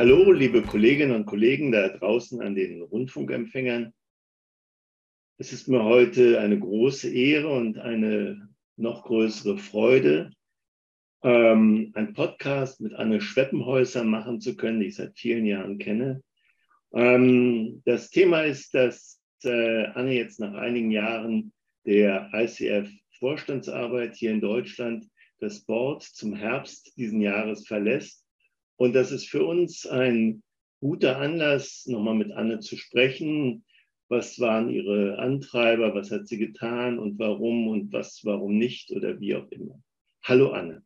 Hallo, liebe Kolleginnen und Kollegen da draußen an den Rundfunkempfängern. Es ist mir heute eine große Ehre und eine noch größere Freude, ähm, einen Podcast mit Anne Schweppenhäuser machen zu können, die ich seit vielen Jahren kenne. Ähm, das Thema ist, dass äh, Anne jetzt nach einigen Jahren der ICF-Vorstandsarbeit hier in Deutschland das Board zum Herbst diesen Jahres verlässt und das ist für uns ein guter Anlass, nochmal mit Anne zu sprechen. Was waren ihre Antreiber? Was hat sie getan und warum und was, warum nicht oder wie auch immer. Hallo Anne.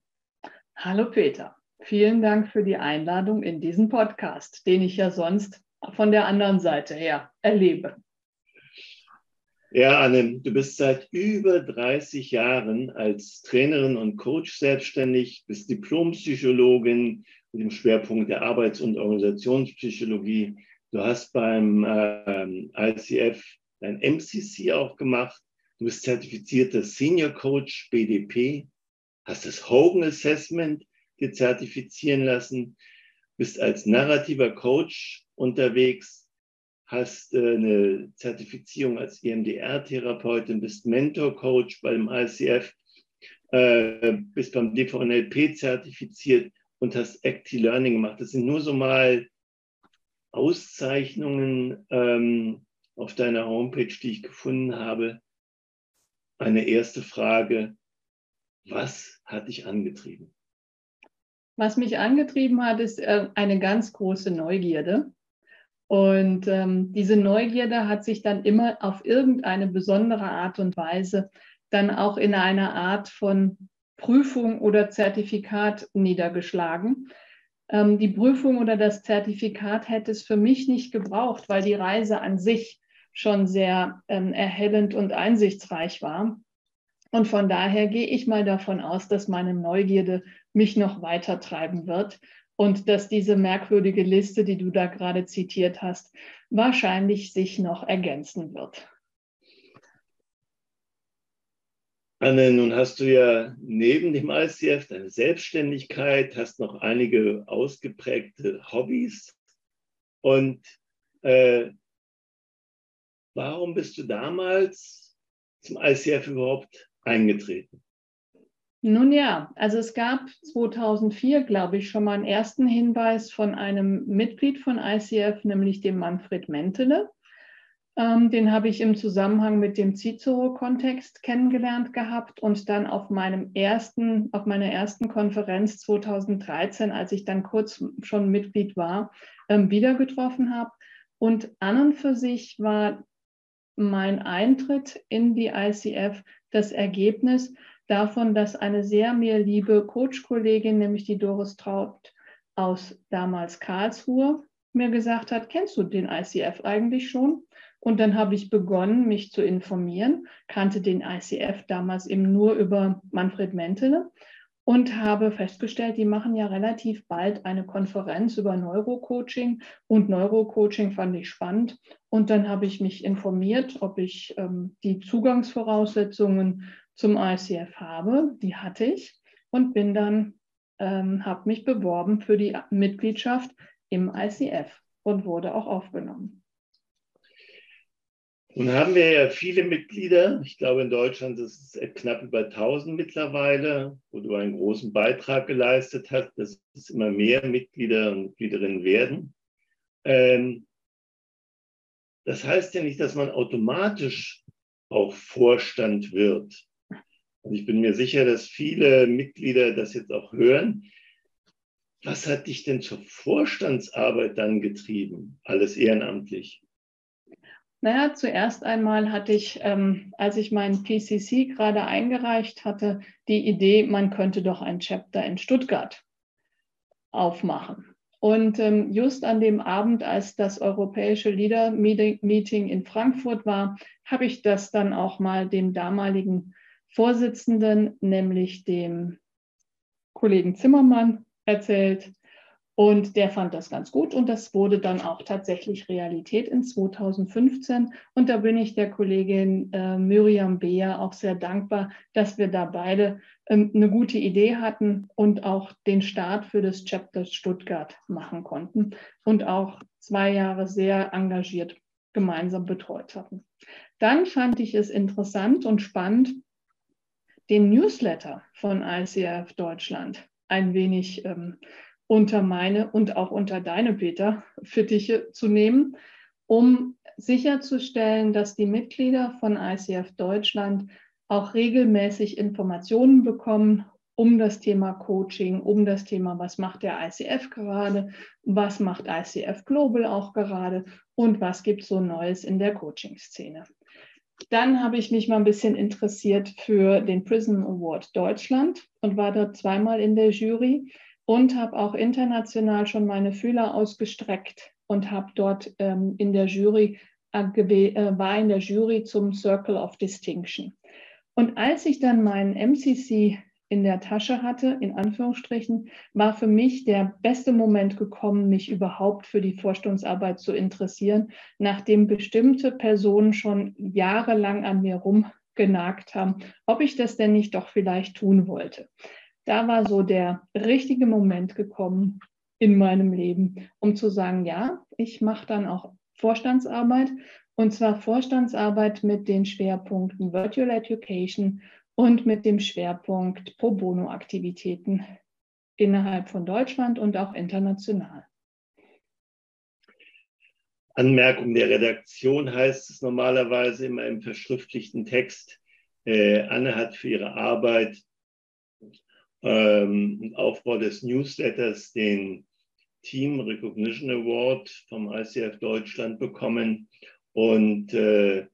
Hallo Peter. Vielen Dank für die Einladung in diesen Podcast, den ich ja sonst von der anderen Seite her erlebe. Ja, Anne, du bist seit über 30 Jahren als Trainerin und Coach selbstständig, bist Diplompsychologin mit dem Schwerpunkt der Arbeits- und Organisationspsychologie. Du hast beim äh, ICF dein MCC auch gemacht. Du bist zertifizierter Senior Coach BDP, hast das Hogan Assessment dir zertifizieren lassen, bist als narrativer Coach unterwegs, hast äh, eine Zertifizierung als EMDR-Therapeutin, bist Mentor-Coach beim ICF, äh, bist beim DVNLP zertifiziert und hast Acti Learning gemacht. Das sind nur so mal Auszeichnungen ähm, auf deiner Homepage, die ich gefunden habe. Eine erste Frage, was hat dich angetrieben? Was mich angetrieben hat, ist äh, eine ganz große Neugierde. Und ähm, diese Neugierde hat sich dann immer auf irgendeine besondere Art und Weise dann auch in einer Art von Prüfung oder Zertifikat niedergeschlagen. Ähm, die Prüfung oder das Zertifikat hätte es für mich nicht gebraucht, weil die Reise an sich schon sehr ähm, erhellend und einsichtsreich war. Und von daher gehe ich mal davon aus, dass meine Neugierde mich noch weiter treiben wird und dass diese merkwürdige Liste, die du da gerade zitiert hast, wahrscheinlich sich noch ergänzen wird. Anne, nun hast du ja neben dem ICF deine Selbstständigkeit, hast noch einige ausgeprägte Hobbys. Und äh, warum bist du damals zum ICF überhaupt eingetreten? Nun ja, also es gab 2004, glaube ich, schon mal einen ersten Hinweis von einem Mitglied von ICF, nämlich dem Manfred Mentele. Ähm, den habe ich im Zusammenhang mit dem Cicero-Kontext kennengelernt gehabt und dann auf meinem ersten, auf meiner ersten Konferenz 2013, als ich dann kurz schon Mitglied war, ähm, wieder getroffen habe. Und an und für sich war mein Eintritt in die ICF das Ergebnis davon, dass eine sehr mir liebe Coach-Kollegin, nämlich die Doris Traut aus damals Karlsruhe, mir gesagt hat, kennst du den ICF eigentlich schon? Und dann habe ich begonnen, mich zu informieren, kannte den ICF damals eben nur über Manfred Mentele und habe festgestellt, die machen ja relativ bald eine Konferenz über Neurocoaching und Neurocoaching fand ich spannend. Und dann habe ich mich informiert, ob ich ähm, die Zugangsvoraussetzungen zum ICF habe. Die hatte ich und bin dann, ähm, habe mich beworben für die Mitgliedschaft im ICF und wurde auch aufgenommen. Nun haben wir ja viele Mitglieder. Ich glaube, in Deutschland ist es knapp über 1000 mittlerweile, wo du einen großen Beitrag geleistet hast, dass es immer mehr Mitglieder und Mitgliederinnen werden. Ähm, das heißt ja nicht, dass man automatisch auch Vorstand wird. Und ich bin mir sicher, dass viele Mitglieder das jetzt auch hören. Was hat dich denn zur Vorstandsarbeit dann getrieben? Alles ehrenamtlich. Naja, zuerst einmal hatte ich, ähm, als ich meinen PCC gerade eingereicht hatte, die Idee, man könnte doch ein Chapter in Stuttgart aufmachen. Und ähm, just an dem Abend, als das europäische Leader Meeting in Frankfurt war, habe ich das dann auch mal dem damaligen Vorsitzenden, nämlich dem Kollegen Zimmermann, erzählt. Und der fand das ganz gut und das wurde dann auch tatsächlich Realität in 2015. Und da bin ich der Kollegin äh, Miriam Beer auch sehr dankbar, dass wir da beide ähm, eine gute Idee hatten und auch den Start für das Chapter Stuttgart machen konnten und auch zwei Jahre sehr engagiert gemeinsam betreut hatten. Dann fand ich es interessant und spannend, den Newsletter von ICF Deutschland ein wenig ähm, unter meine und auch unter deine, Peter, Fittiche zu nehmen, um sicherzustellen, dass die Mitglieder von ICF Deutschland auch regelmäßig Informationen bekommen um das Thema Coaching, um das Thema, was macht der ICF gerade, was macht ICF Global auch gerade und was gibt so Neues in der Coaching-Szene. Dann habe ich mich mal ein bisschen interessiert für den Prism Award Deutschland und war dort zweimal in der Jury und habe auch international schon meine Fühler ausgestreckt und habe dort ähm, in der Jury äh, äh war in der Jury zum Circle of Distinction. Und als ich dann meinen MCC in der Tasche hatte, in Anführungsstrichen, war für mich der beste Moment gekommen, mich überhaupt für die Vorstandsarbeit zu interessieren, nachdem bestimmte Personen schon jahrelang an mir rumgenagt haben, ob ich das denn nicht doch vielleicht tun wollte da war so der richtige Moment gekommen in meinem Leben, um zu sagen, ja, ich mache dann auch Vorstandsarbeit und zwar Vorstandsarbeit mit den Schwerpunkten Virtual Education und mit dem Schwerpunkt Pro Bono Aktivitäten innerhalb von Deutschland und auch international. Anmerkung der Redaktion heißt es normalerweise immer im verschriftlichten Text. Äh, Anne hat für ihre Arbeit ähm, Aufbau des Newsletters den Team Recognition Award vom ICF Deutschland bekommen. Und äh,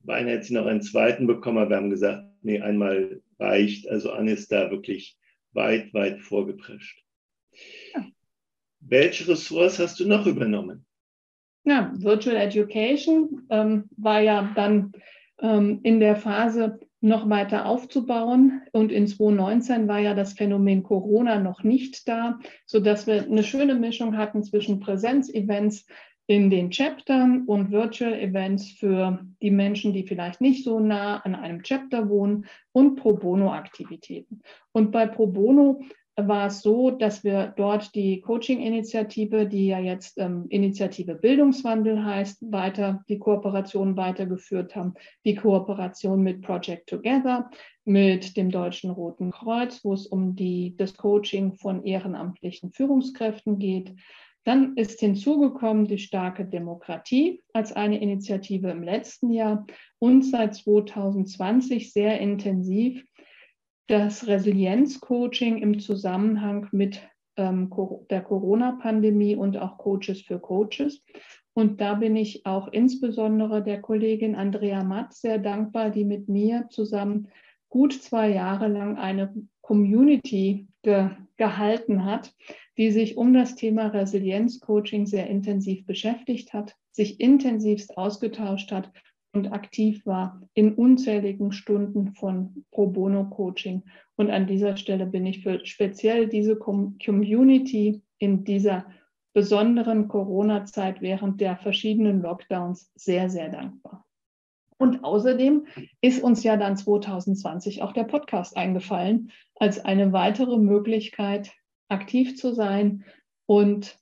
beinahe hätte sie noch einen zweiten bekommen, aber wir haben gesagt, nee, einmal reicht. Also Anne ist da wirklich weit, weit vorgeprescht. Ja. Welche Ressorts hast du noch übernommen? Ja, Virtual Education ähm, war ja dann ähm, in der Phase, noch weiter aufzubauen. Und in 2019 war ja das Phänomen Corona noch nicht da, sodass wir eine schöne Mischung hatten zwischen Präsenzevents in den Chaptern und Virtual Events für die Menschen, die vielleicht nicht so nah an einem Chapter wohnen und Pro Bono-Aktivitäten. Und bei Pro Bono war es so, dass wir dort die Coaching-Initiative, die ja jetzt ähm, Initiative Bildungswandel heißt, weiter die Kooperation weitergeführt haben. Die Kooperation mit Project Together, mit dem Deutschen Roten Kreuz, wo es um die, das Coaching von ehrenamtlichen Führungskräften geht. Dann ist hinzugekommen die starke Demokratie als eine Initiative im letzten Jahr und seit 2020 sehr intensiv das Resilienzcoaching im Zusammenhang mit ähm, der Corona-Pandemie und auch Coaches für Coaches. Und da bin ich auch insbesondere der Kollegin Andrea Matt sehr dankbar, die mit mir zusammen gut zwei Jahre lang eine Community ge gehalten hat, die sich um das Thema Resilienzcoaching sehr intensiv beschäftigt hat, sich intensivst ausgetauscht hat und aktiv war in unzähligen Stunden von Pro Bono Coaching. Und an dieser Stelle bin ich für speziell diese Community in dieser besonderen Corona-Zeit während der verschiedenen Lockdowns sehr, sehr dankbar. Und außerdem ist uns ja dann 2020 auch der Podcast eingefallen als eine weitere Möglichkeit, aktiv zu sein und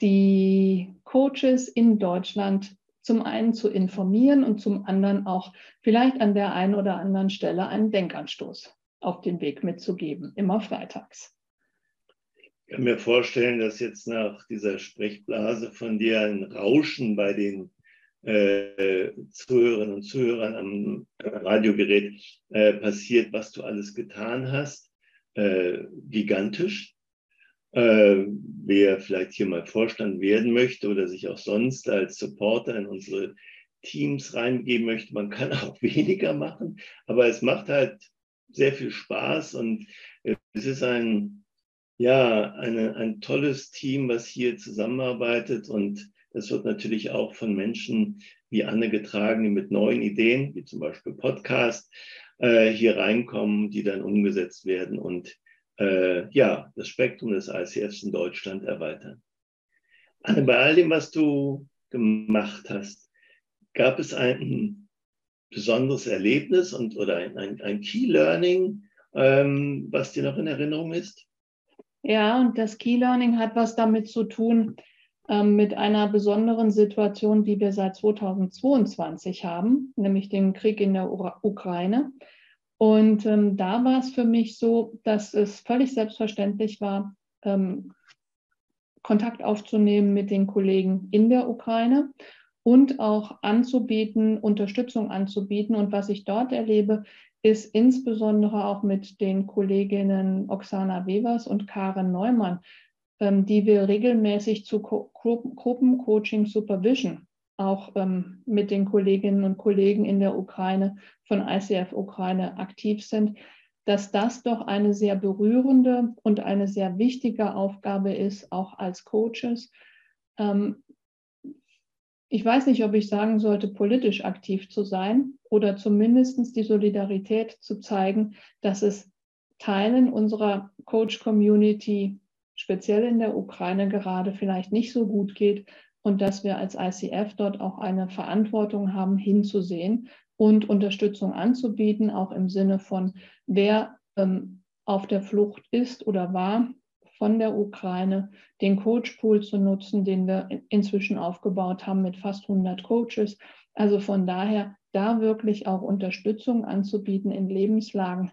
die Coaches in Deutschland zum einen zu informieren und zum anderen auch vielleicht an der einen oder anderen Stelle einen Denkanstoß auf den Weg mitzugeben, immer freitags. Ich kann mir vorstellen, dass jetzt nach dieser Sprechblase von dir ein Rauschen bei den äh, Zuhörerinnen und Zuhörern am Radiogerät äh, passiert, was du alles getan hast. Äh, gigantisch äh, wer vielleicht hier mal Vorstand werden möchte oder sich auch sonst als Supporter in unsere Teams reingeben möchte, man kann auch weniger machen, aber es macht halt sehr viel Spaß und es ist ein, ja, eine, ein tolles Team, was hier zusammenarbeitet. Und das wird natürlich auch von Menschen wie Anne getragen, die mit neuen Ideen, wie zum Beispiel Podcast, äh, hier reinkommen, die dann umgesetzt werden. Und äh, ja, das Spektrum des ICFs in Deutschland erweitern. Anne, bei all dem, was du gemacht hast, gab es ein besonderes Erlebnis und, oder ein, ein, ein Key Learning, ähm, was dir noch in Erinnerung ist? Ja, und das Key Learning hat was damit zu tun, ähm, mit einer besonderen Situation, die wir seit 2022 haben, nämlich den Krieg in der Ukraine. Und ähm, da war es für mich so, dass es völlig selbstverständlich war, ähm, Kontakt aufzunehmen mit den Kollegen in der Ukraine und auch anzubieten, Unterstützung anzubieten. Und was ich dort erlebe, ist insbesondere auch mit den Kolleginnen Oksana Wevers und Karen Neumann, ähm, die wir regelmäßig zu Gruppencoaching Supervision auch ähm, mit den Kolleginnen und Kollegen in der Ukraine von ICF Ukraine aktiv sind, dass das doch eine sehr berührende und eine sehr wichtige Aufgabe ist, auch als Coaches. Ähm, ich weiß nicht, ob ich sagen sollte, politisch aktiv zu sein oder zumindest die Solidarität zu zeigen, dass es Teilen unserer Coach-Community, speziell in der Ukraine, gerade vielleicht nicht so gut geht und dass wir als ICF dort auch eine Verantwortung haben, hinzusehen und Unterstützung anzubieten, auch im Sinne von, wer ähm, auf der Flucht ist oder war von der Ukraine, den Coachpool zu nutzen, den wir inzwischen aufgebaut haben mit fast 100 Coaches. Also von daher da wirklich auch Unterstützung anzubieten in Lebenslagen,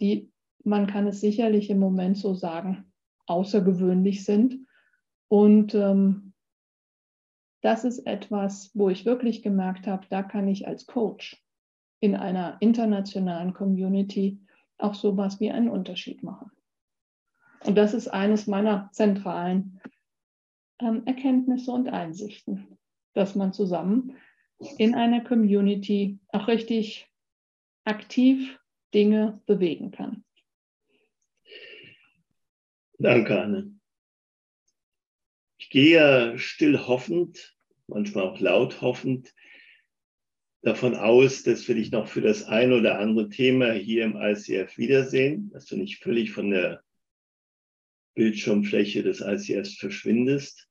die, man kann es sicherlich im Moment so sagen, außergewöhnlich sind. Und ähm, das ist etwas, wo ich wirklich gemerkt habe, da kann ich als Coach in einer internationalen Community auch sowas wie einen Unterschied machen. Und das ist eines meiner zentralen ähm, Erkenntnisse und Einsichten, dass man zusammen in einer Community auch richtig aktiv Dinge bewegen kann. Danke, Anne. Ich gehe still hoffend, manchmal auch laut hoffend, davon aus, dass wir dich noch für das ein oder andere Thema hier im ICF wiedersehen, dass du nicht völlig von der Bildschirmfläche des ICFs verschwindest.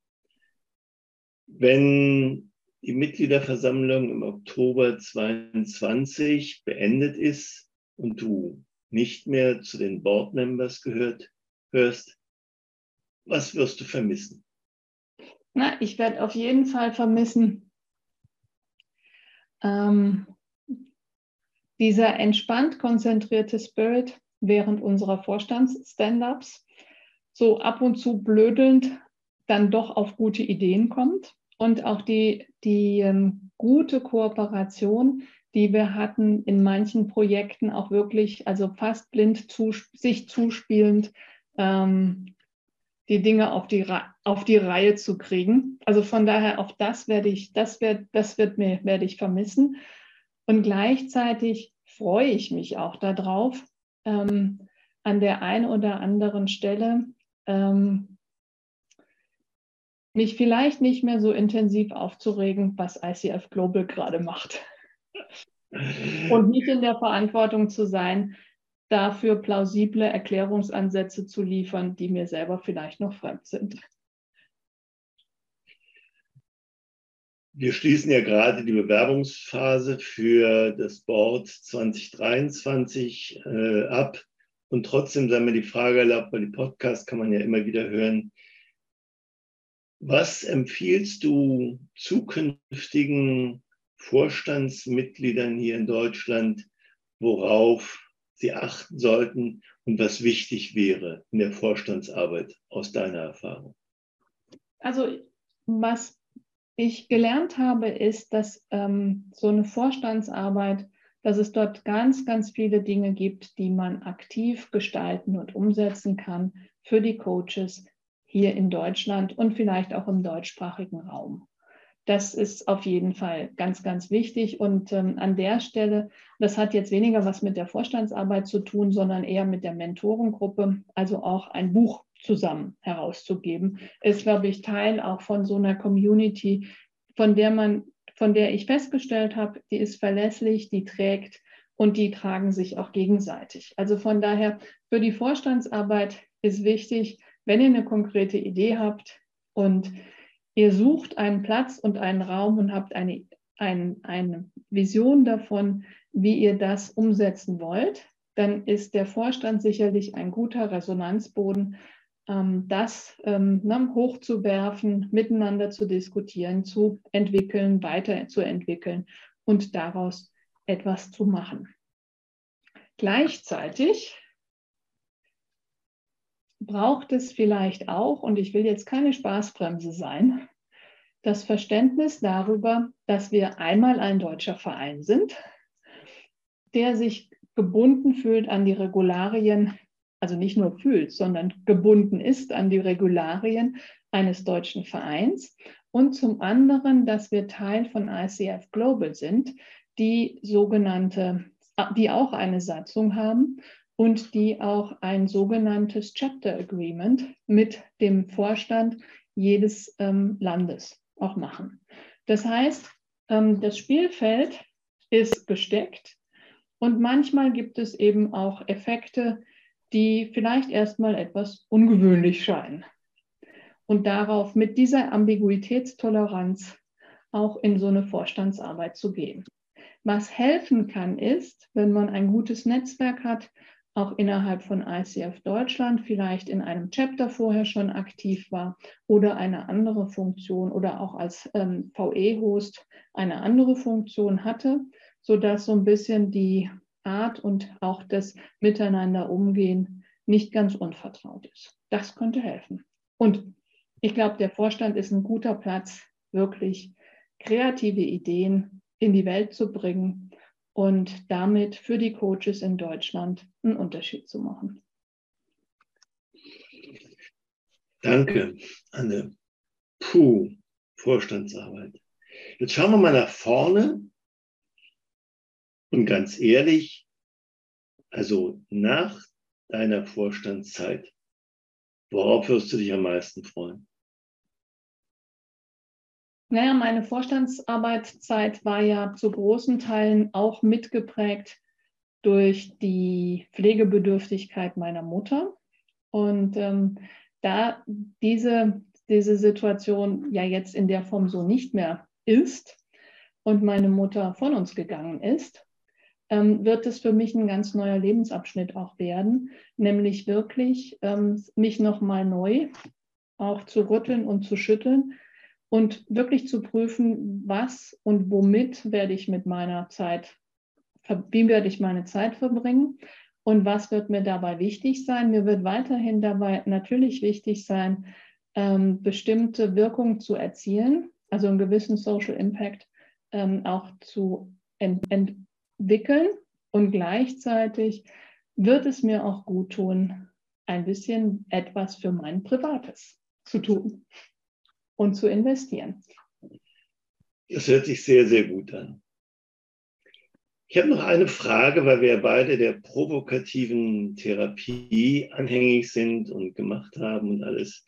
Wenn die Mitgliederversammlung im Oktober 22 beendet ist und du nicht mehr zu den Board Members gehört, hörst, was wirst du vermissen? Na, ich werde auf jeden Fall vermissen, ähm, dieser entspannt konzentrierte Spirit während unserer Vorstands-Stand-ups, so ab und zu blödelnd dann doch auf gute Ideen kommt und auch die, die ähm, gute Kooperation, die wir hatten in manchen Projekten auch wirklich, also fast blind zu, sich zuspielend, ähm, die Dinge auf die, auf die Reihe zu kriegen. Also von daher auch das werde ich, das wird, das wird mir, werde ich vermissen. Und gleichzeitig freue ich mich auch darauf, ähm, an der einen oder anderen Stelle ähm, mich vielleicht nicht mehr so intensiv aufzuregen, was ICF Global gerade macht. Und nicht in der Verantwortung zu sein, dafür plausible Erklärungsansätze zu liefern, die mir selber vielleicht noch fremd sind. Wir schließen ja gerade die Bewerbungsphase für das Board 2023 äh, ab. Und trotzdem sei mir die Frage erlaubt, weil die Podcast kann man ja immer wieder hören. Was empfiehlst du zukünftigen Vorstandsmitgliedern hier in Deutschland, worauf sie achten sollten und was wichtig wäre in der Vorstandsarbeit aus deiner Erfahrung? Also was ich gelernt habe, ist, dass ähm, so eine Vorstandsarbeit, dass es dort ganz, ganz viele Dinge gibt, die man aktiv gestalten und umsetzen kann für die Coaches hier in Deutschland und vielleicht auch im deutschsprachigen Raum. Das ist auf jeden Fall ganz, ganz wichtig. Und ähm, an der Stelle, das hat jetzt weniger was mit der Vorstandsarbeit zu tun, sondern eher mit der Mentorengruppe, also auch ein Buch zusammen herauszugeben, ist, glaube ich, Teil auch von so einer Community, von der man, von der ich festgestellt habe, die ist verlässlich, die trägt und die tragen sich auch gegenseitig. Also von daher, für die Vorstandsarbeit ist wichtig, wenn ihr eine konkrete Idee habt und ihr sucht einen Platz und einen Raum und habt eine, ein, eine Vision davon, wie ihr das umsetzen wollt, dann ist der Vorstand sicherlich ein guter Resonanzboden, ähm, das ähm, ne, hochzuwerfen, miteinander zu diskutieren, zu entwickeln, weiterzuentwickeln und daraus etwas zu machen. Gleichzeitig braucht es vielleicht auch, und ich will jetzt keine Spaßbremse sein, das Verständnis darüber, dass wir einmal ein deutscher Verein sind, der sich gebunden fühlt an die Regularien, also nicht nur fühlt, sondern gebunden ist an die Regularien eines deutschen Vereins. Und zum anderen, dass wir Teil von ICF Global sind, die sogenannte, die auch eine Satzung haben und die auch ein sogenanntes Chapter Agreement mit dem Vorstand jedes ähm, Landes auch machen. Das heißt, ähm, das Spielfeld ist gesteckt und manchmal gibt es eben auch Effekte, die vielleicht erstmal etwas ungewöhnlich scheinen. Und darauf mit dieser Ambiguitätstoleranz auch in so eine Vorstandsarbeit zu gehen. Was helfen kann, ist, wenn man ein gutes Netzwerk hat, auch innerhalb von ICF Deutschland vielleicht in einem Chapter vorher schon aktiv war oder eine andere Funktion oder auch als ähm, VE-Host eine andere Funktion hatte, sodass so ein bisschen die Art und auch das Miteinander umgehen nicht ganz unvertraut ist. Das könnte helfen. Und ich glaube, der Vorstand ist ein guter Platz, wirklich kreative Ideen in die Welt zu bringen und damit für die Coaches in Deutschland einen Unterschied zu machen. Danke, Anne. Puh, Vorstandsarbeit. Jetzt schauen wir mal nach vorne. Und ganz ehrlich, also nach deiner Vorstandszeit, worauf wirst du dich am meisten freuen? Naja, meine Vorstandsarbeitszeit war ja zu großen Teilen auch mitgeprägt durch die Pflegebedürftigkeit meiner Mutter. Und ähm, da diese, diese Situation ja jetzt in der Form so nicht mehr ist und meine Mutter von uns gegangen ist, ähm, wird es für mich ein ganz neuer Lebensabschnitt auch werden, nämlich wirklich ähm, mich nochmal neu auch zu rütteln und zu schütteln und wirklich zu prüfen, was und womit werde ich mit meiner Zeit, wie werde ich meine Zeit verbringen und was wird mir dabei wichtig sein. Mir wird weiterhin dabei natürlich wichtig sein, ähm, bestimmte Wirkungen zu erzielen, also einen gewissen Social Impact ähm, auch zu ent entwickeln und gleichzeitig wird es mir auch gut tun, ein bisschen etwas für mein Privates zu tun und zu investieren. Das hört sich sehr, sehr gut an. Ich habe noch eine Frage, weil wir beide der provokativen Therapie anhängig sind und gemacht haben und alles.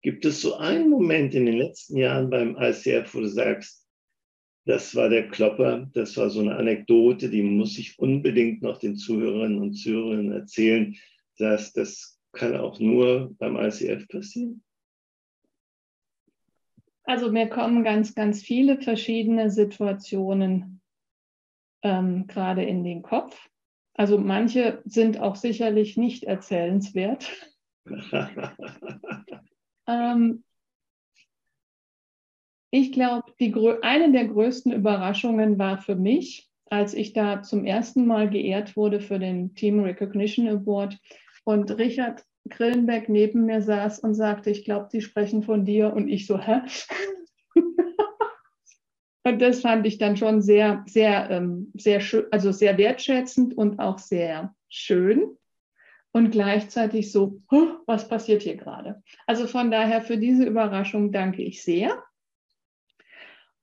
Gibt es so einen Moment in den letzten Jahren beim ICF, wo du sagst, das war der Klopper, das war so eine Anekdote, die muss ich unbedingt noch den Zuhörerinnen und Zuhörern erzählen, dass das kann auch nur beim ICF passieren? Also mir kommen ganz, ganz viele verschiedene Situationen ähm, gerade in den Kopf. Also manche sind auch sicherlich nicht erzählenswert. ähm, ich glaube, eine der größten Überraschungen war für mich, als ich da zum ersten Mal geehrt wurde für den Team Recognition Award und Richard Grillenberg neben mir saß und sagte, ich glaube, die sprechen von dir. Und ich so, hä? und das fand ich dann schon sehr, sehr, ähm, sehr schön, also sehr wertschätzend und auch sehr schön. Und gleichzeitig so, was passiert hier gerade? Also von daher für diese Überraschung danke ich sehr.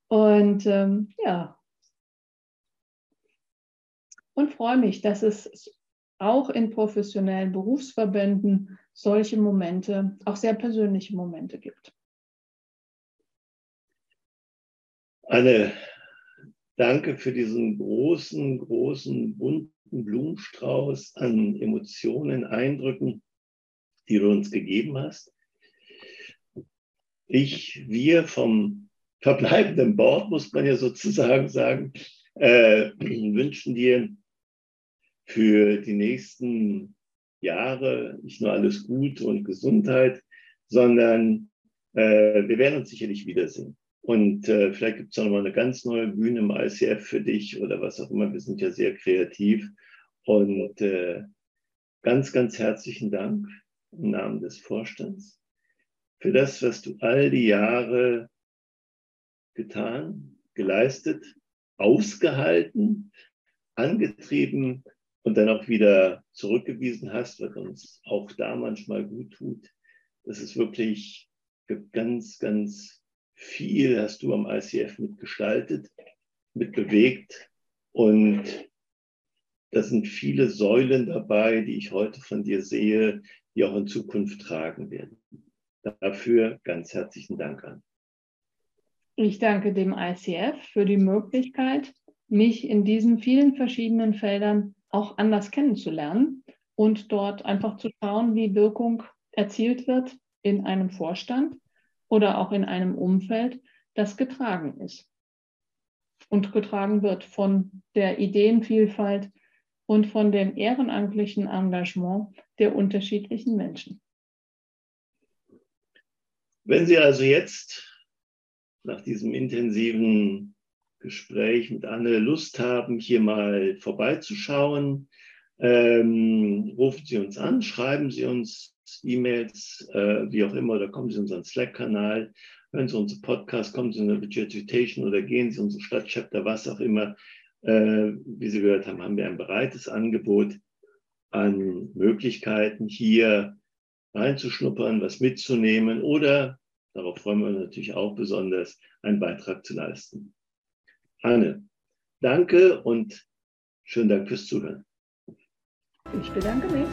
Und ähm, ja, und freue mich, dass es auch in professionellen Berufsverbänden solche Momente, auch sehr persönliche Momente gibt. Anne, Danke für diesen großen, großen, bunten Blumenstrauß an Emotionen, Eindrücken, die du uns gegeben hast. Ich, wir vom verbleibenden Bord, muss man ja sozusagen sagen, äh, wünschen dir für die nächsten Jahre nicht nur alles Gute und Gesundheit, sondern äh, wir werden uns sicherlich wiedersehen. Und äh, vielleicht gibt es auch noch mal eine ganz neue Bühne im ICF für dich oder was auch immer. Wir sind ja sehr kreativ. Und äh, ganz, ganz herzlichen Dank im Namen des Vorstands für das, was du all die Jahre getan, geleistet, ausgehalten, angetrieben und dann auch wieder zurückgewiesen hast, was uns auch da manchmal gut tut. Das ist wirklich ganz, ganz viel hast du am ICF mitgestaltet, mitbewegt und da sind viele Säulen dabei, die ich heute von dir sehe, die auch in Zukunft tragen werden. Dafür ganz herzlichen Dank an. Ich danke dem ICF für die Möglichkeit, mich in diesen vielen verschiedenen Feldern auch anders kennenzulernen und dort einfach zu schauen, wie Wirkung erzielt wird in einem Vorstand oder auch in einem Umfeld, das getragen ist und getragen wird von der Ideenvielfalt und von dem ehrenamtlichen Engagement der unterschiedlichen Menschen. Wenn Sie also jetzt nach diesem intensiven Gespräch mit Anne Lust haben, hier mal vorbeizuschauen, ähm, rufen Sie uns an, schreiben Sie uns E-Mails, äh, wie auch immer, oder kommen Sie in unseren Slack-Kanal, hören Sie unseren Podcast, kommen Sie in eine Vegetation oder gehen Sie in unser Stadtchapter, was auch immer. Äh, wie Sie gehört haben, haben wir ein breites Angebot an Möglichkeiten, hier reinzuschnuppern, was mitzunehmen oder, darauf freuen wir uns natürlich auch besonders, einen Beitrag zu leisten. Anne, danke und schönen Dank fürs Zuhören. Ich bedanke mich.